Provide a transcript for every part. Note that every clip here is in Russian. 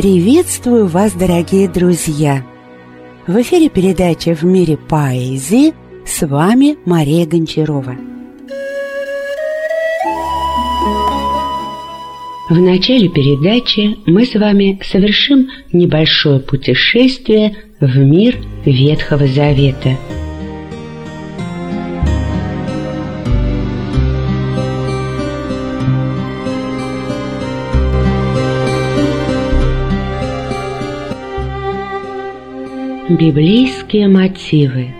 Приветствую вас, дорогие друзья! В эфире передача «В мире поэзии» с вами Мария Гончарова. В начале передачи мы с вами совершим небольшое путешествие в мир Ветхого Завета – Библейские мотивы.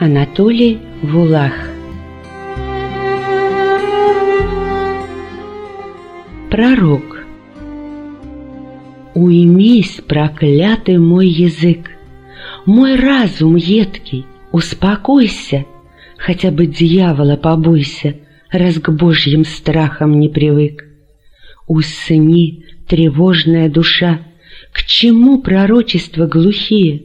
Анатолий Вулах. Пророк. Уймись, проклятый мой язык, Мой разум едкий, успокойся, Хотя бы дьявола побойся, Раз к божьим страхам не привык. Усни, тревожная душа, к чему пророчества глухие?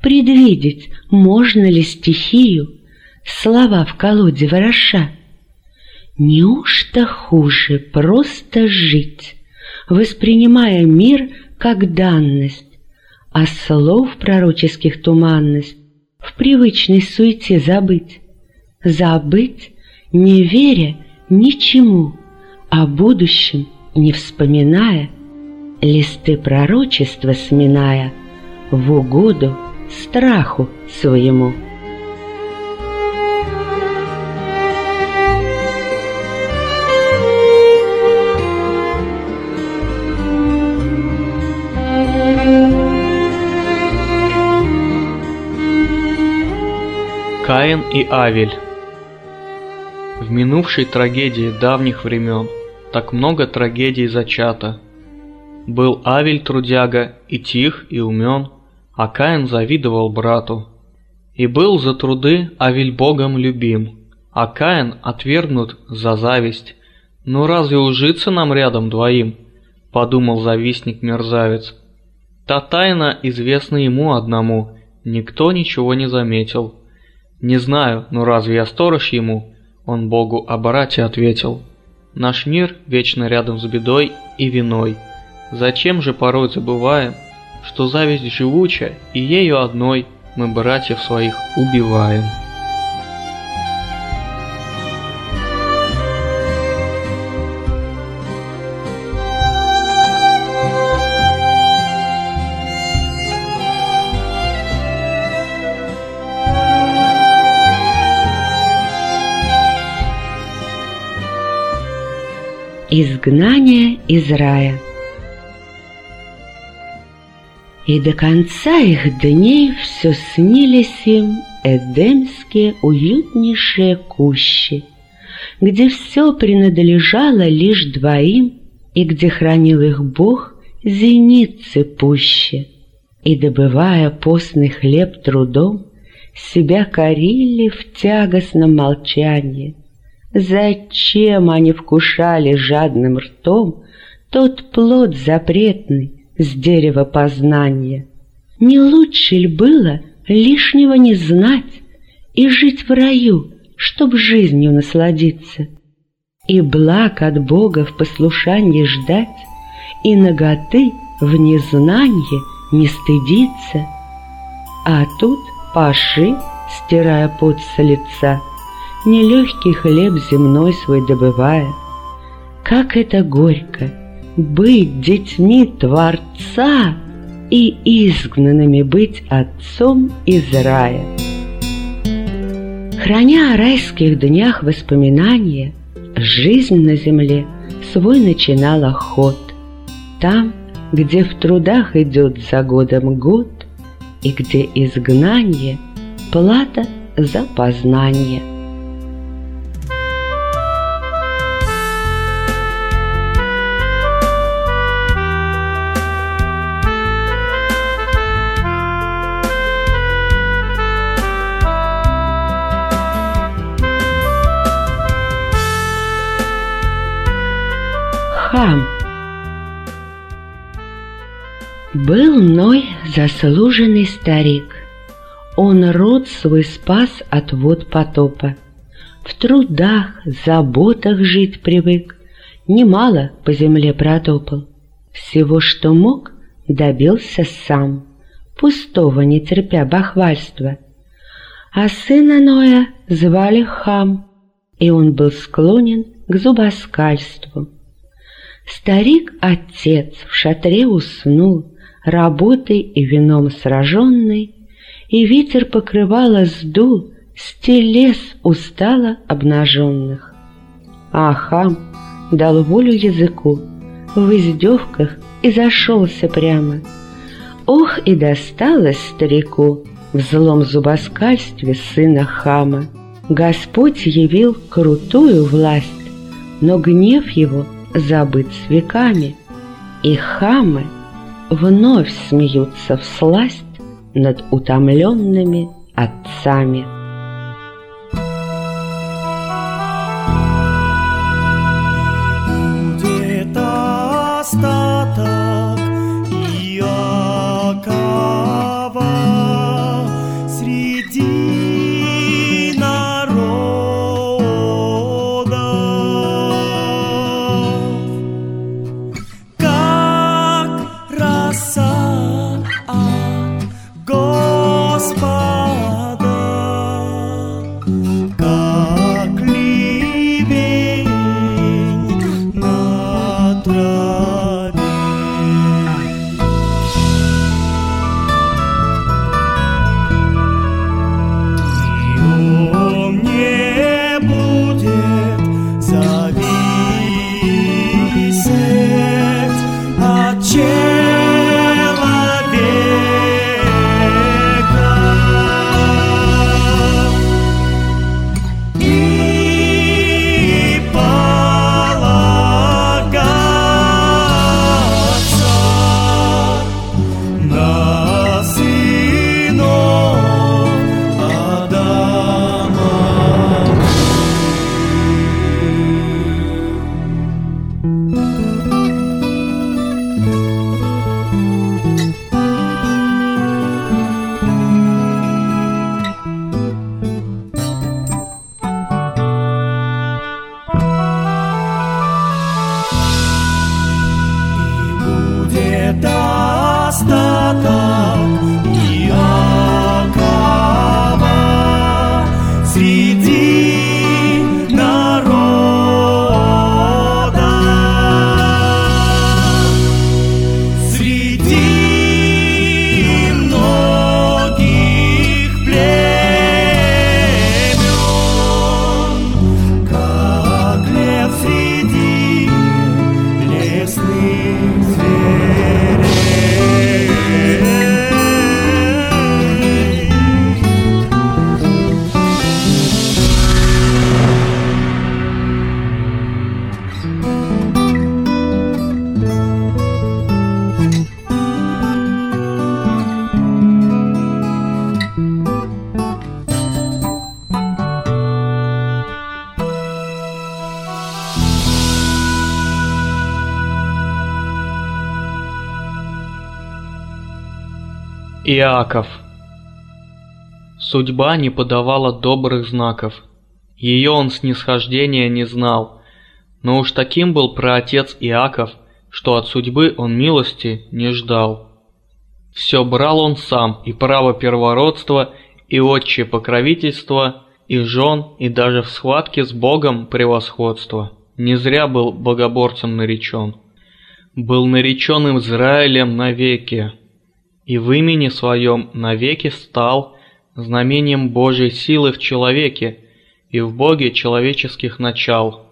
Предвидеть можно ли стихию, Слова в колоде вороша? Неужто хуже просто жить, Воспринимая мир как данность, А слов пророческих туманность В привычной суете забыть? Забыть, не веря ничему, О будущем не вспоминая — листы пророчества сминая в угоду страху своему. Каин и Авель В минувшей трагедии давних времен так много трагедий зачато – был Авель трудяга и тих, и умен, а Каин завидовал брату. И был за труды Авель Богом любим, а Каин отвергнут за зависть. Ну разве ужиться нам рядом двоим? Подумал завистник-мерзавец. Та тайна известна ему одному, никто ничего не заметил. Не знаю, но разве я сторож ему? Он Богу о брате ответил. Наш мир вечно рядом с бедой и виной. Зачем же порой забываем, что зависть живуча, и ею одной мы братьев своих убиваем? Изгнание из рая – и до конца их дней все снились им эдемские уютнейшие кущи, где все принадлежало лишь двоим, и где хранил их Бог зеницы пуще. И, добывая постный хлеб трудом, себя корили в тягостном молчании. Зачем они вкушали жадным ртом тот плод запретный, с дерева познания. Не лучше ли было лишнего не знать и жить в раю, чтоб жизнью насладиться? И благ от Бога в послушании ждать, и наготы в незнанье не стыдиться. А тут паши, стирая пот с лица, Нелегкий хлеб земной свой добывая. Как это горько! Быть детьми Творца и изгнанными быть отцом из рая. Храня о райских днях воспоминания, жизнь на земле свой начинала ход. Там, где в трудах идет за годом год, и где изгнание – плата за познание – Был Ной заслуженный старик. Он род свой спас от вод потопа. В трудах, заботах жить привык, Немало по земле протопал. Всего, что мог, добился сам, пустого не терпя бахвальства. А сына Ноя звали Хам, и он был склонен к зубоскальству. Старик-отец в шатре уснул, работой и вином сраженный, и ветер покрывало сдул с телес устало обнаженных. А хам дал волю языку, в издевках и зашелся прямо. Ох, и досталось старику в злом зубоскальстве сына хама. Господь явил крутую власть, но гнев его забыт с веками, и хамы вновь смеются в сласть над утомленными отцами. Иаков Судьба не подавала добрых знаков. Ее он снисхождения не знал. Но уж таким был праотец Иаков, что от судьбы он милости не ждал. Все брал он сам, и право первородства, и отче покровительство, и жен, и даже в схватке с Богом превосходство. Не зря был богоборцем наречен. Был наречен Израилем навеки, и в имени своем навеки стал знамением Божьей силы в человеке и в Боге человеческих начал.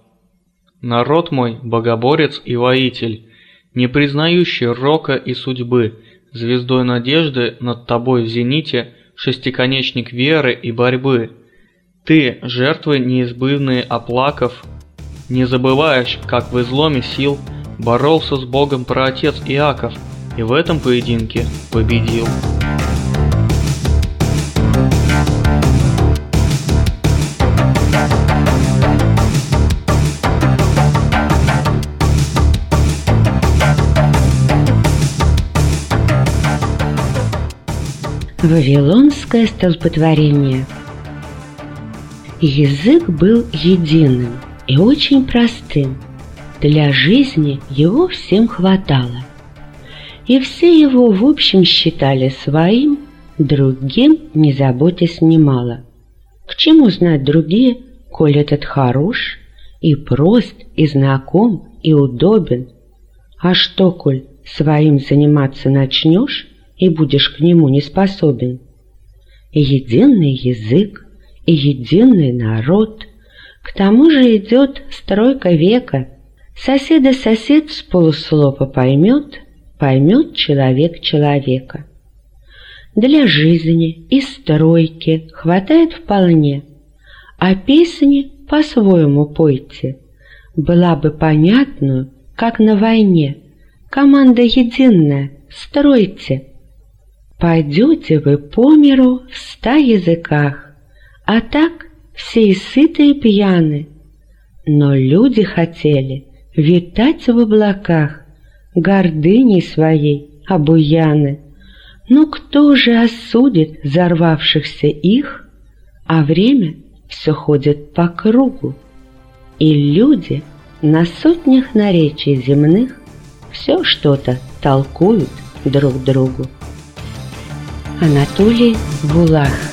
Народ мой – богоборец и воитель, не признающий рока и судьбы, звездой надежды над тобой в зените, шестиконечник веры и борьбы. Ты, жертвы неизбывные оплаков, не забываешь, как в изломе сил боролся с Богом праотец Иаков – и в этом поединке победил. Вавилонское столпотворение Язык был единым и очень простым. Для жизни его всем хватало – и все его в общем считали своим, другим не заботясь немало. К чему знать другие, коль этот хорош и прост, и знаком, и удобен? А что, коль своим заниматься начнешь и будешь к нему не способен? И единый язык, и единый народ. К тому же идет стройка века. Соседа сосед с полуслова поймет, поймет человек человека. Для жизни и стройки хватает вполне, а песни по-своему пойте. Была бы понятную, как на войне. Команда единая, стройте. Пойдете вы по миру в ста языках, а так все и сыты пьяны. Но люди хотели витать в облаках, гордыней своей обуяны. Ну кто же осудит взорвавшихся их, а время все ходит по кругу, и люди на сотнях наречий земных все что-то толкуют друг другу. Анатолий Булах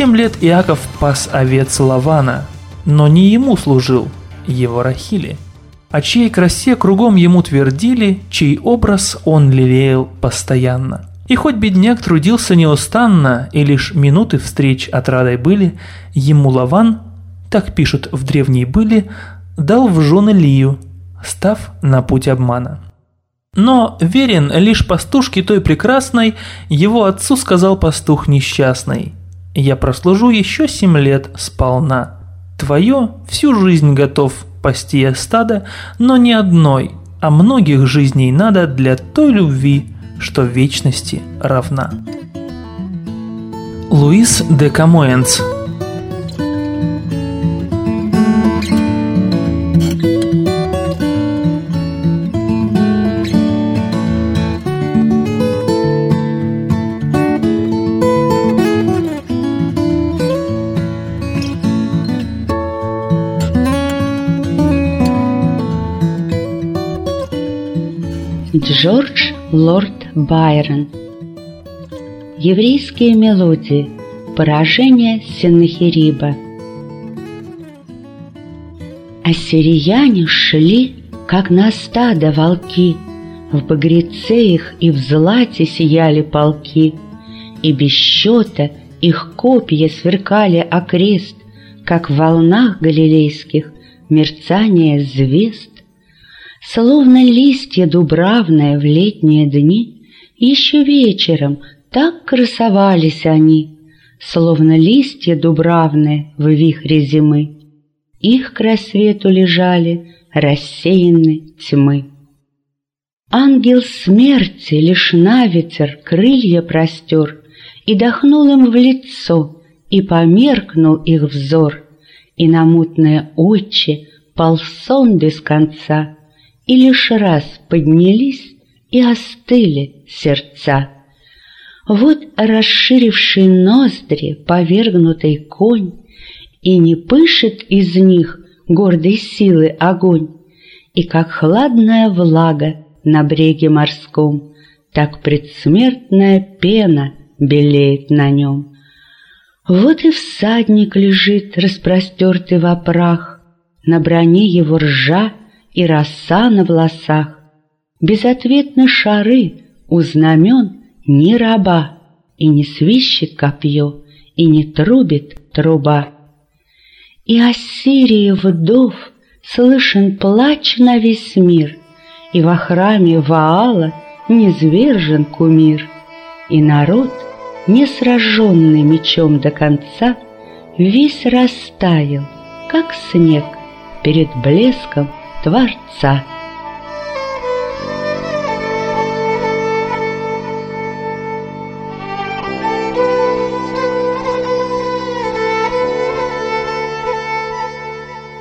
Семь лет Иаков пас овец Лавана, но не ему служил, его Рахили, о чьей красе кругом ему твердили, чей образ он лелеял постоянно. И хоть бедняк трудился неустанно, и лишь минуты встреч отрадой были, ему Лаван, так пишут в древней были, дал в жены Лию, став на путь обмана. Но верен лишь пастушке той прекрасной, его отцу сказал пастух несчастный – я прослужу еще семь лет сполна. Твое всю жизнь готов пасти я стадо, но не одной, а многих жизней надо для той любви, что вечности равна. Луис де Камоэнс Джордж Лорд Байрон. Еврейские мелодии. Поражение Сеннахириба Ассирияне шли, как на стадо волки, В багреце их и в злате сияли полки, И без счета их копья сверкали окрест, Как в волнах галилейских мерцание звезд. Словно листья дубравные в летние дни, Еще вечером так красовались они, Словно листья дубравные в вихре зимы. Их к рассвету лежали рассеяны тьмы. Ангел смерти лишь на ветер крылья простер И дохнул им в лицо, и померкнул их взор, И на мутные очи полсон без конца — и лишь раз поднялись и остыли сердца. Вот расширивший ноздри повергнутый конь, и не пышет из них гордой силы огонь, и как хладная влага на бреге морском, так предсмертная пена белеет на нем. Вот и всадник лежит, распростертый в опрах, на броне его ржа и роса на волосах, Безответны шары у знамен ни раба, И не свищет копье, и не трубит труба. И Ассирии вдов слышен плач на весь мир, И во храме Ваала низвержен кумир, И народ, не сраженный мечом до конца, Весь растаял, как снег перед блеском Творца.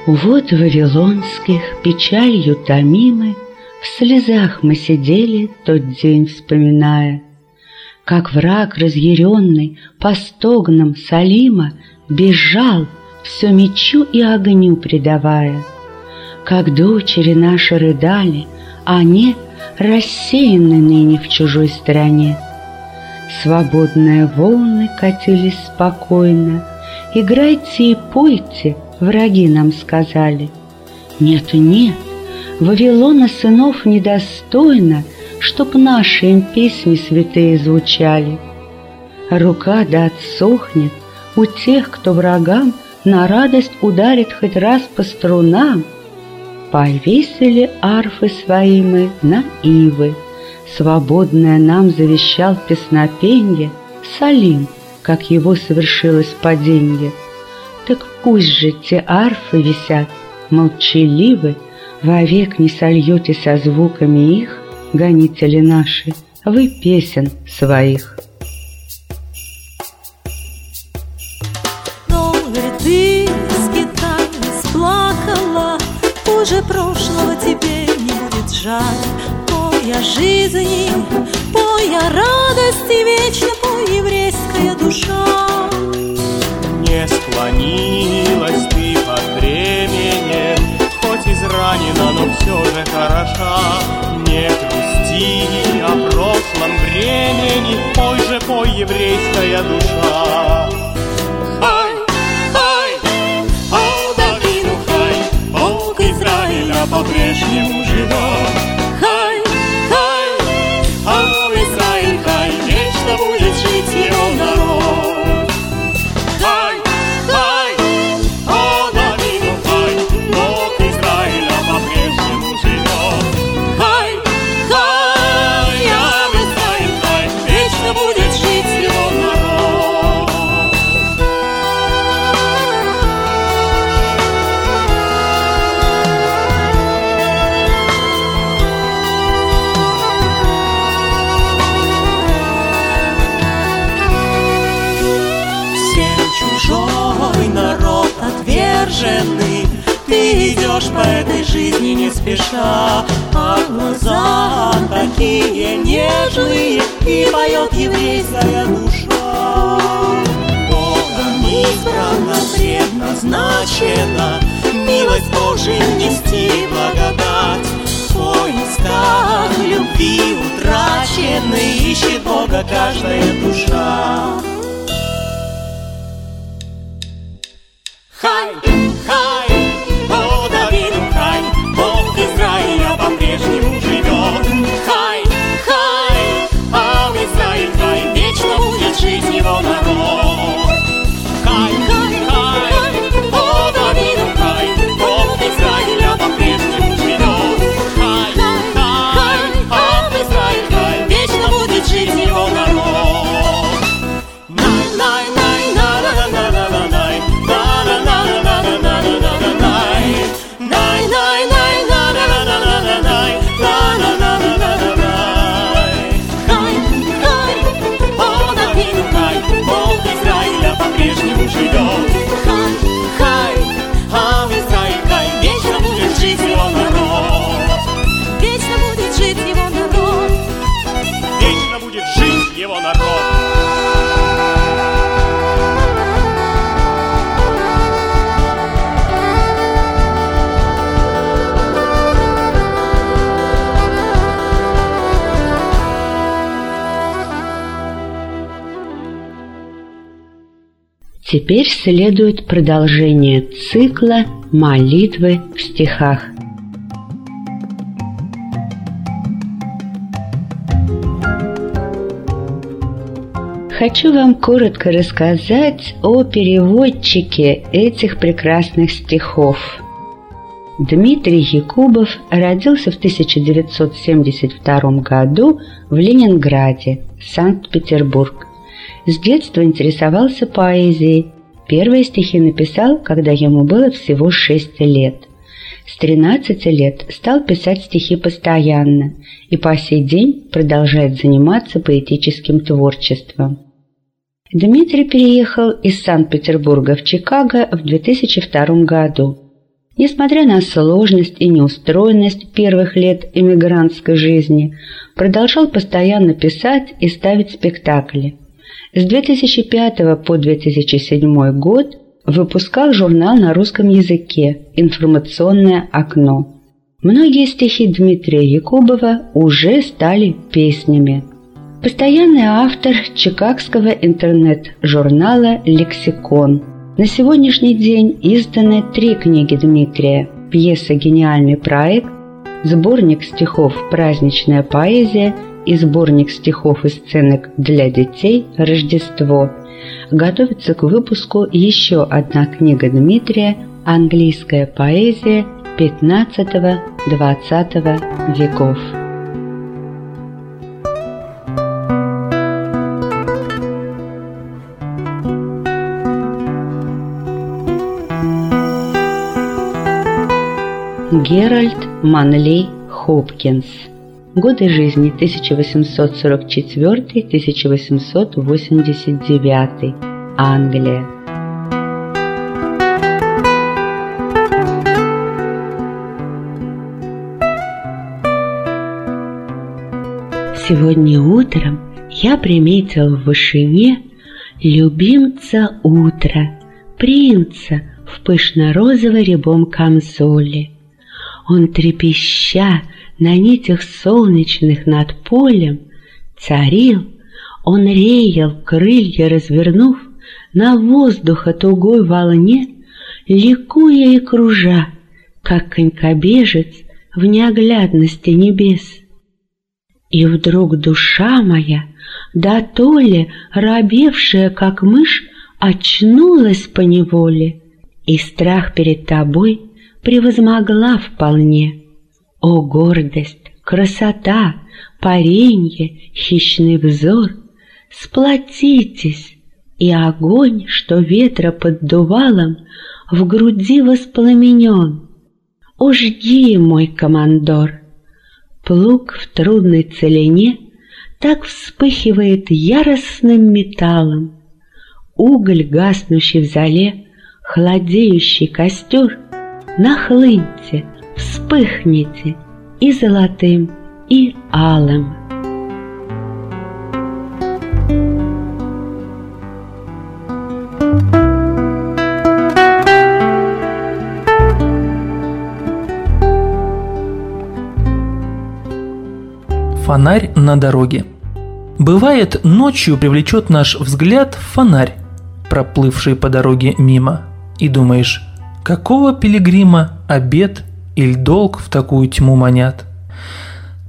Вот вавилонских печалью томимы, В слезах мы сидели тот день вспоминая, как враг разъяренный по стогнам Салима бежал, все мечу и огню предавая. Как дочери наши рыдали, они рассеяны ныне в чужой стране. Свободные волны катились спокойно, Играйте и пойте, враги нам сказали. Нет, нет, Вавилона сынов недостойно, Чтоб наши им песни святые звучали. Рука да отсохнет у тех, кто врагам На радость ударит хоть раз по струнам. Повесили арфы свои мы на ивы, Свободное нам завещал песнопенье Салим, как его совершилось паденье. Так пусть же те арфы висят, молчаливы, Вовек не сольете со звуками их, Гонители наши, вы песен своих. Горе ты скиталась, плакала, Уже прошлого тебе не будет жаль. Пой о жизни, пой о радости Вечно пой еврейская душа. Не склонилась ты под бременем, Хоть изранена, но все же хороша. Не грусти о прошлом времени, Пой же, пой, еврейская душа. по-прежнему жива. Отверженный Ты идешь по этой жизни не спеша. А глаза такие нежные И поет еврейская душа. Богом избрана, предназначена. Милость Божию нести благодать. Поисках любви утраченной Ищет Бога каждая душа Хай, хай, Теперь следует продолжение цикла «Молитвы в стихах». Хочу вам коротко рассказать о переводчике этих прекрасных стихов. Дмитрий Якубов родился в 1972 году в Ленинграде, Санкт-Петербург. С детства интересовался поэзией. Первые стихи написал, когда ему было всего 6 лет. С 13 лет стал писать стихи постоянно и по сей день продолжает заниматься поэтическим творчеством. Дмитрий переехал из Санкт-Петербурга в Чикаго в 2002 году. Несмотря на сложность и неустроенность первых лет эмигрантской жизни, продолжал постоянно писать и ставить спектакли. С 2005 по 2007 год выпускал журнал на русском языке «Информационное окно». Многие стихи Дмитрия Якубова уже стали песнями. Постоянный автор чикагского интернет-журнала «Лексикон», на сегодняшний день изданы три книги Дмитрия. Пьеса «Гениальный проект», сборник стихов «Праздничная поэзия» и сборник стихов и сценок для детей «Рождество». Готовится к выпуску еще одна книга Дмитрия «Английская поэзия XV-XX веков». Геральт Манлей Хопкинс. Годы жизни 1844-1889. Англия. Сегодня утром я приметил в вышине любимца утра, принца в пышно-розово-рябом камзоле – он, трепеща на нитях солнечных над полем, царил, он реял, крылья развернув, на воздуха тугой волне, ликуя и кружа, как конькобежец в неоглядности небес. И вдруг душа моя, да то ли, робевшая, как мышь, очнулась по неволе, и страх перед тобой превозмогла вполне. О, гордость, красота, паренье, хищный взор, Сплотитесь, и огонь, что ветра поддувалом, В груди воспламенен. О, жди, мой командор! Плуг в трудной целине Так вспыхивает яростным металлом. Уголь, гаснущий в зале, Хладеющий костер — нахлыньте, вспыхните и золотым, и алым. Фонарь на дороге. Бывает, ночью привлечет наш взгляд фонарь, проплывший по дороге мимо, и думаешь, Какого пилигрима обед или долг в такую тьму манят?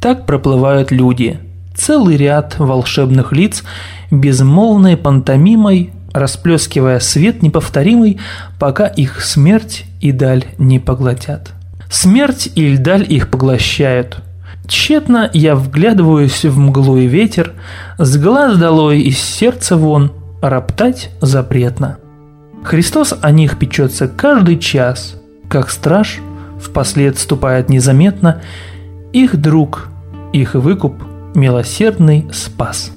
Так проплывают люди, целый ряд волшебных лиц, безмолвной пантомимой, расплескивая свет неповторимый, пока их смерть и даль не поглотят. Смерть и даль их поглощают. Тщетно я вглядываюсь в мглу и ветер, с глаз долой из сердца вон, роптать запретно. Христос о них печется каждый час, как страж впослед ступает незаметно, их друг, их выкуп, милосердный спас.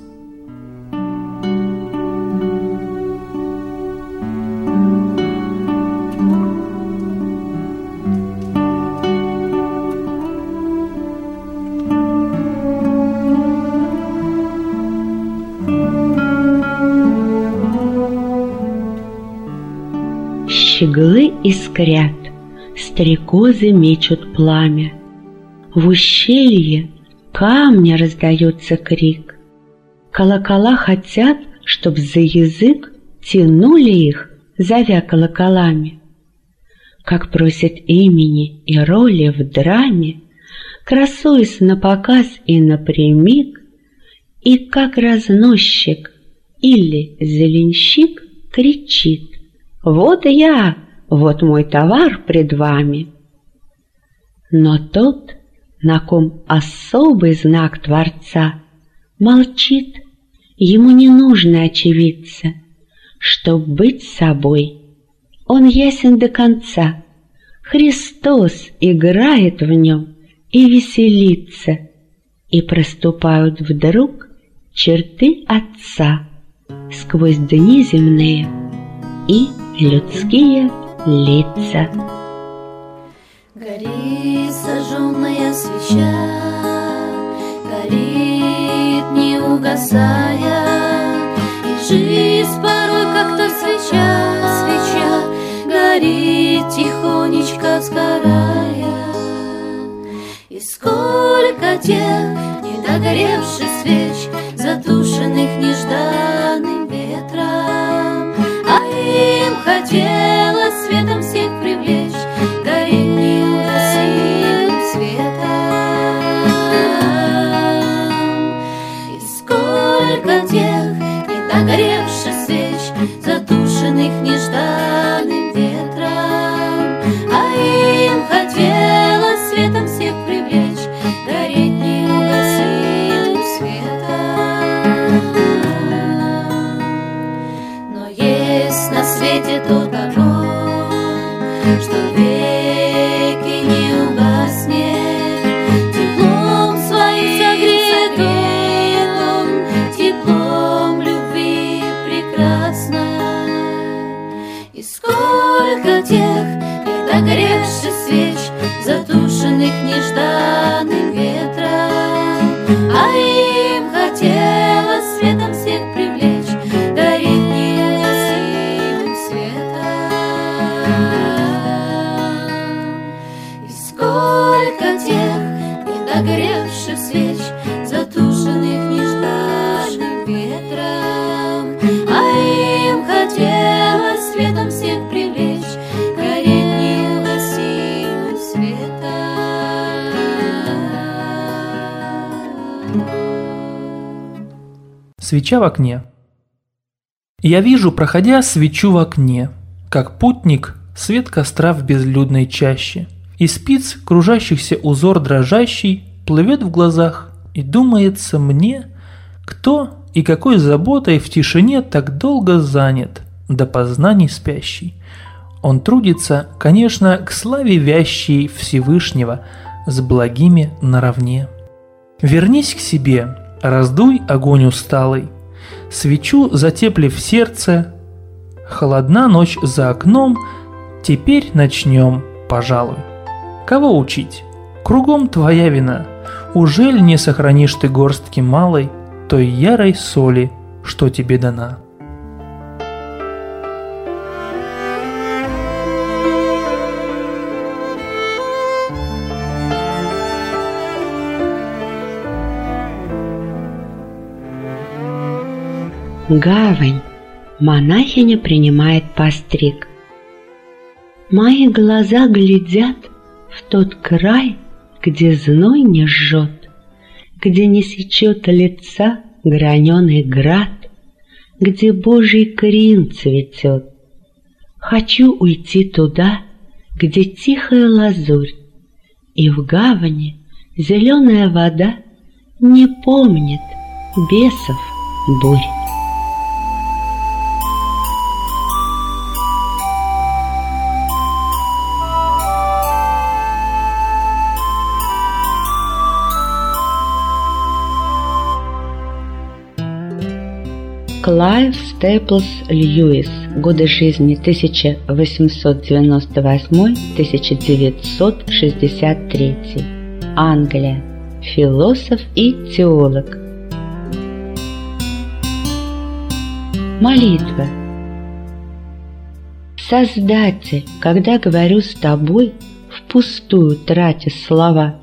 Щеглы искрят, стрекозы мечут пламя. В ущелье камня раздается крик. Колокола хотят, чтоб за язык тянули их, зовя колоколами. Как просят имени и роли в драме, Красуясь на показ и напрямик, И как разносчик или зеленщик кричит вот я, вот мой товар пред вами. Но тот, на ком особый знак Творца, молчит, ему не нужно очевидца, чтоб быть собой. Он ясен до конца, Христос играет в нем и веселится, и проступают вдруг черты Отца сквозь дни земные и людские лица. Горит сожженная свеча, горит не угасая, и жизнь порой как-то свеча, свеча горит тихонечко сгорая. И сколько тех недогоревших свеч, затушенных нежданным ветром, им хотелось светом всех привлечь, гореть неугасимым светом. И сколько тех недогоревших свеч, тех недогоревших свеч, затушенных нежданным ветром, а Свеча в окне. Я вижу, проходя свечу в окне, как путник свет костра в безлюдной чаще. И спиц, кружащихся узор дрожащий, плывет в глазах, и думается мне, кто и какой заботой в тишине так долго занят, до познаний спящий. Он трудится, конечно, к славе вящей Всевышнего, с благими наравне. Вернись к себе, раздуй огонь усталый, свечу затеплив сердце, холодна ночь за окном, теперь начнем, пожалуй. Кого учить? Кругом твоя вина. Ужель не сохранишь ты горстки малой той ярой соли, что тебе дана? Гавань. Монахиня принимает постриг. Мои глаза глядят в тот край, где зной не жжет, где не сечет лица граненый град, где Божий крин цветет. Хочу уйти туда, где тихая лазурь, и в гавани зеленая вода не помнит бесов бурь. Клайв Стейплс Льюис. Годы жизни 1898-1963. Англия. Философ и теолог. Молитва. Создатель, когда говорю с тобой, впустую тратя слова,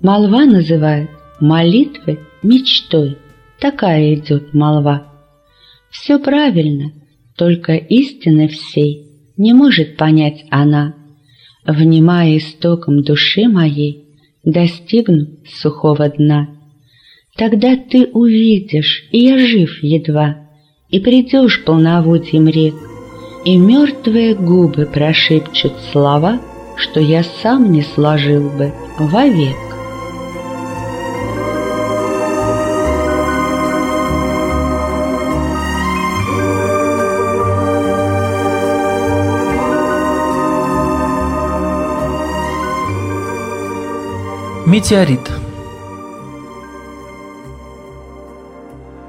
молва называет молитвы мечтой. Такая идет молва. Все правильно, только истины всей не может понять она. Внимая истоком души моей, достигну сухого дна. Тогда ты увидишь, и я жив едва, и придешь полноводьем рек, и мертвые губы прошепчут слова, что я сам не сложил бы вовек. Метеорит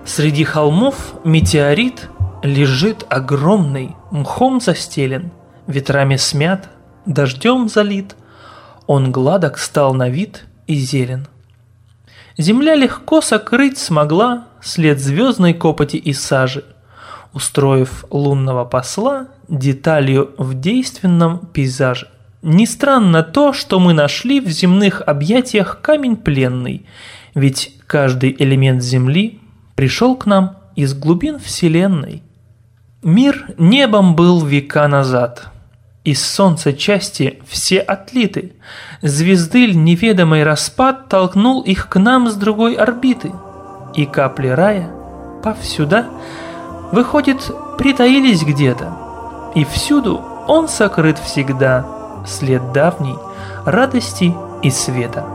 Среди холмов метеорит лежит огромный, мхом застелен, ветрами смят, дождем залит. Он гладок стал на вид и зелен. Земля легко сокрыть смогла след звездной копоти и сажи, устроив лунного посла деталью в действенном пейзаже. Не странно то, что мы нашли в земных объятиях камень пленный, ведь каждый элемент Земли пришел к нам из глубин Вселенной. Мир небом был века назад. Из солнца части все отлиты. Звезды неведомый распад толкнул их к нам с другой орбиты. И капли рая повсюда, выходит, притаились где-то. И всюду он сокрыт всегда, след давней радости и света.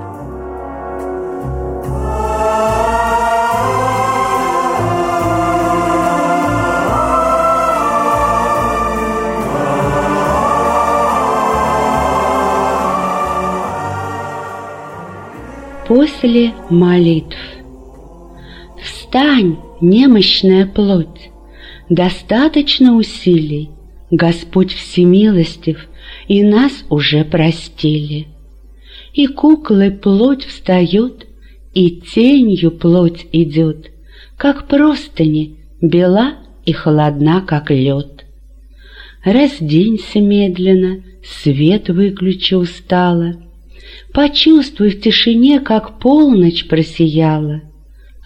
после молитв. Встань, немощная плоть, достаточно усилий, Господь всемилостив, и нас уже простили. И куклы плоть встает, и тенью плоть идет, Как простыни, бела и холодна, как лед. Разденься медленно, свет выключи устало — Почувствуй в тишине, как полночь просияла.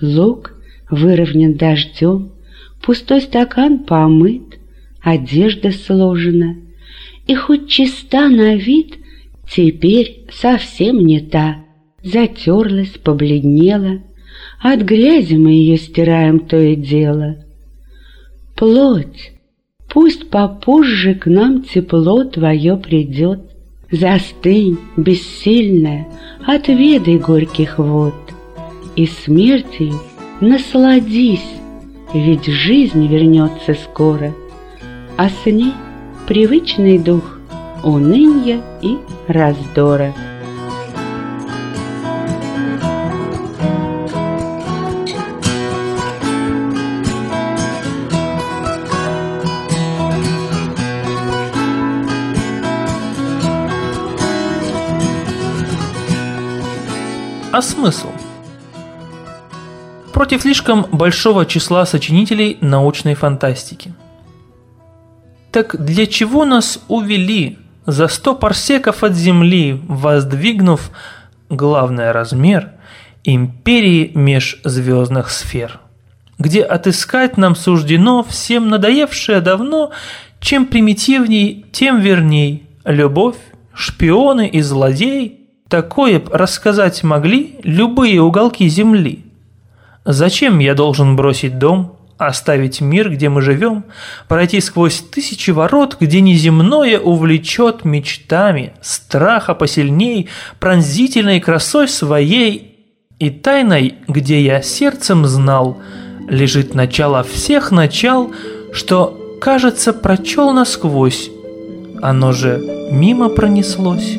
Лук выровнен дождем, пустой стакан помыт, одежда сложена, и хоть чиста на вид, теперь совсем не та, затерлась, побледнела, от грязи мы ее стираем то и дело. Плоть, пусть попозже к нам тепло твое придет, Застынь, бессильная, отведай горьких вод, И смертью насладись, ведь жизнь вернется скоро, А с ней привычный дух уныния и раздора. А смысл? Против слишком большого числа сочинителей научной фантастики. Так для чего нас увели? За сто парсеков от Земли, воздвигнув, главный размер, империи межзвездных сфер, где отыскать нам суждено всем надоевшее давно, чем примитивней, тем верней, любовь, шпионы и злодеи – Такое рассказать могли любые уголки Земли. Зачем я должен бросить дом, оставить мир, где мы живем, пройти сквозь тысячи ворот, где неземное увлечет мечтами, страха посильней, пронзительной красой своей и тайной, где я сердцем знал, лежит начало всех начал, что, кажется, прочел насквозь, оно же мимо пронеслось.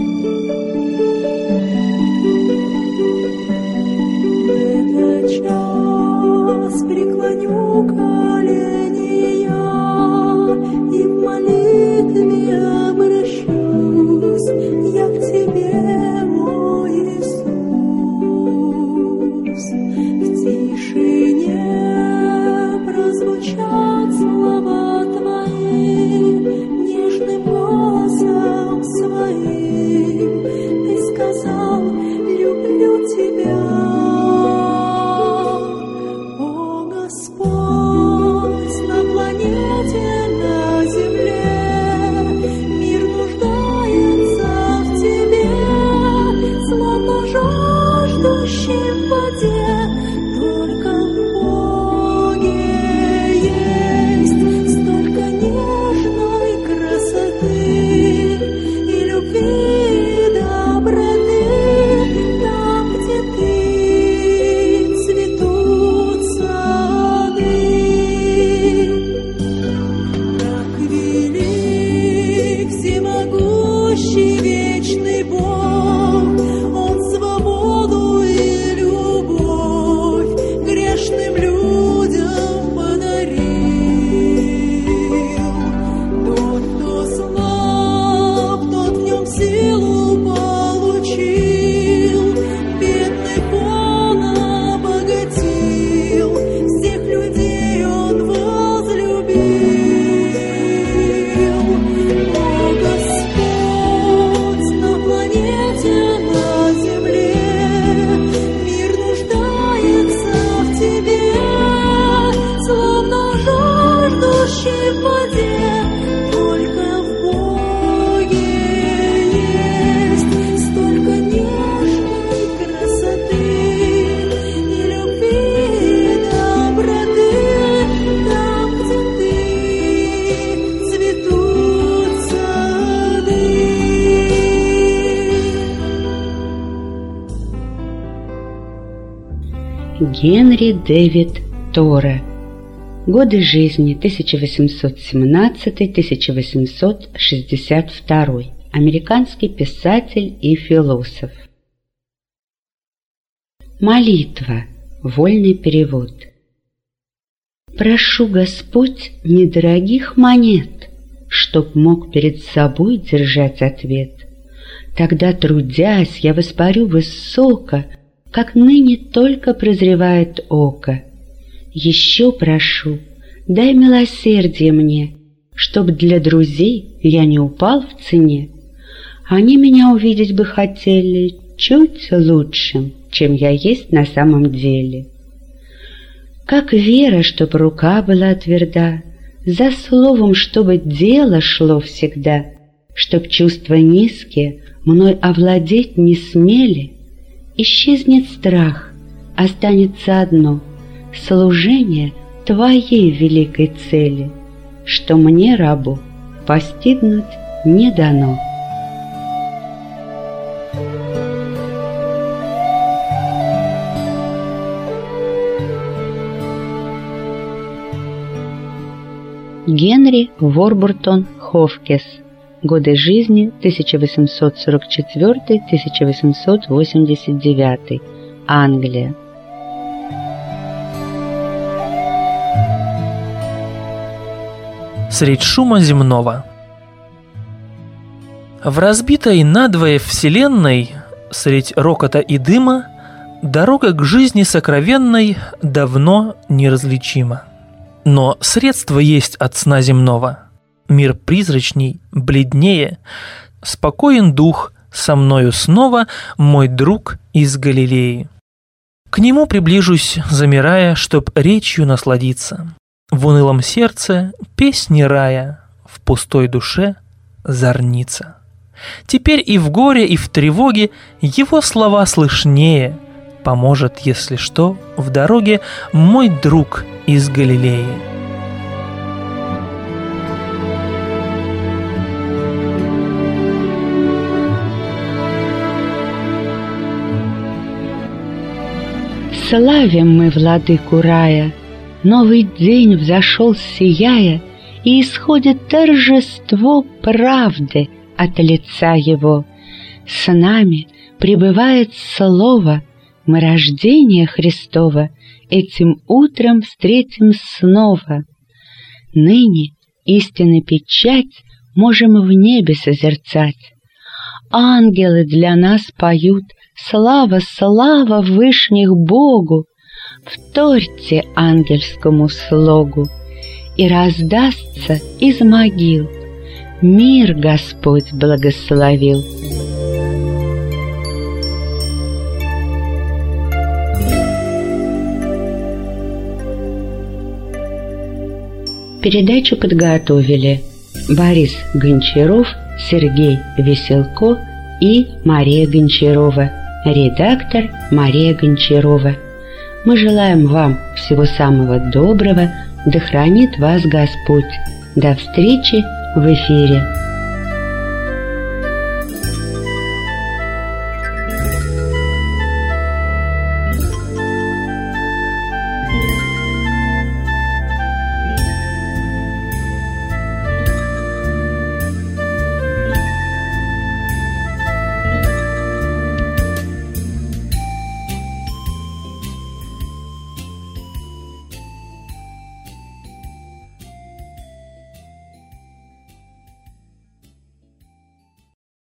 Генри Дэвид Тора. Годы жизни 1817-1862. Американский писатель и философ. Молитва. Вольный перевод. Прошу Господь недорогих монет, Чтоб мог перед собой держать ответ. Тогда, трудясь, я воспарю высоко, Как ныне только прозревает око. Еще прошу, дай милосердие мне, Чтоб для друзей я не упал в цене. Они меня увидеть бы хотели чуть лучшим, чем я есть на самом деле. Как вера, чтоб рука была тверда, За словом, чтобы дело шло всегда, Чтоб чувства низкие мной овладеть не смели, Исчезнет страх, останется одно — Служение Твоей великой цели, Что мне, рабу, постигнуть не дано. Генри Ворбуртон Хофкес. Годы жизни 1844-1889. Англия. Средь шума земного. В разбитой надвое вселенной, средь рокота и дыма, дорога к жизни сокровенной давно неразличима. Но средство есть от сна земного. Мир призрачней, бледнее, спокоен дух, со мною снова мой друг из Галилеи. К нему приближусь, замирая, чтоб речью насладиться. В унылом сердце песни рая, в пустой душе зорница. Теперь и в горе, и в тревоге его слова слышнее. Поможет, если что, в дороге мой друг из Галилеи. Славим мы владыку рая, Новый день взошел сияя, И исходит торжество правды от лица его. С нами пребывает слово, Мы рождение Христова Этим утром встретим снова. Ныне истинный печать Можем в небе созерцать. Ангелы для нас поют — Слава, слава вышних Богу! Вторьте ангельскому слогу, И раздастся из могил Мир Господь благословил. Передачу подготовили Борис Гончаров, Сергей Веселко и Мария Гончарова – редактор Мария Гончарова. Мы желаем вам всего самого доброго, да хранит вас Господь. До встречи в эфире.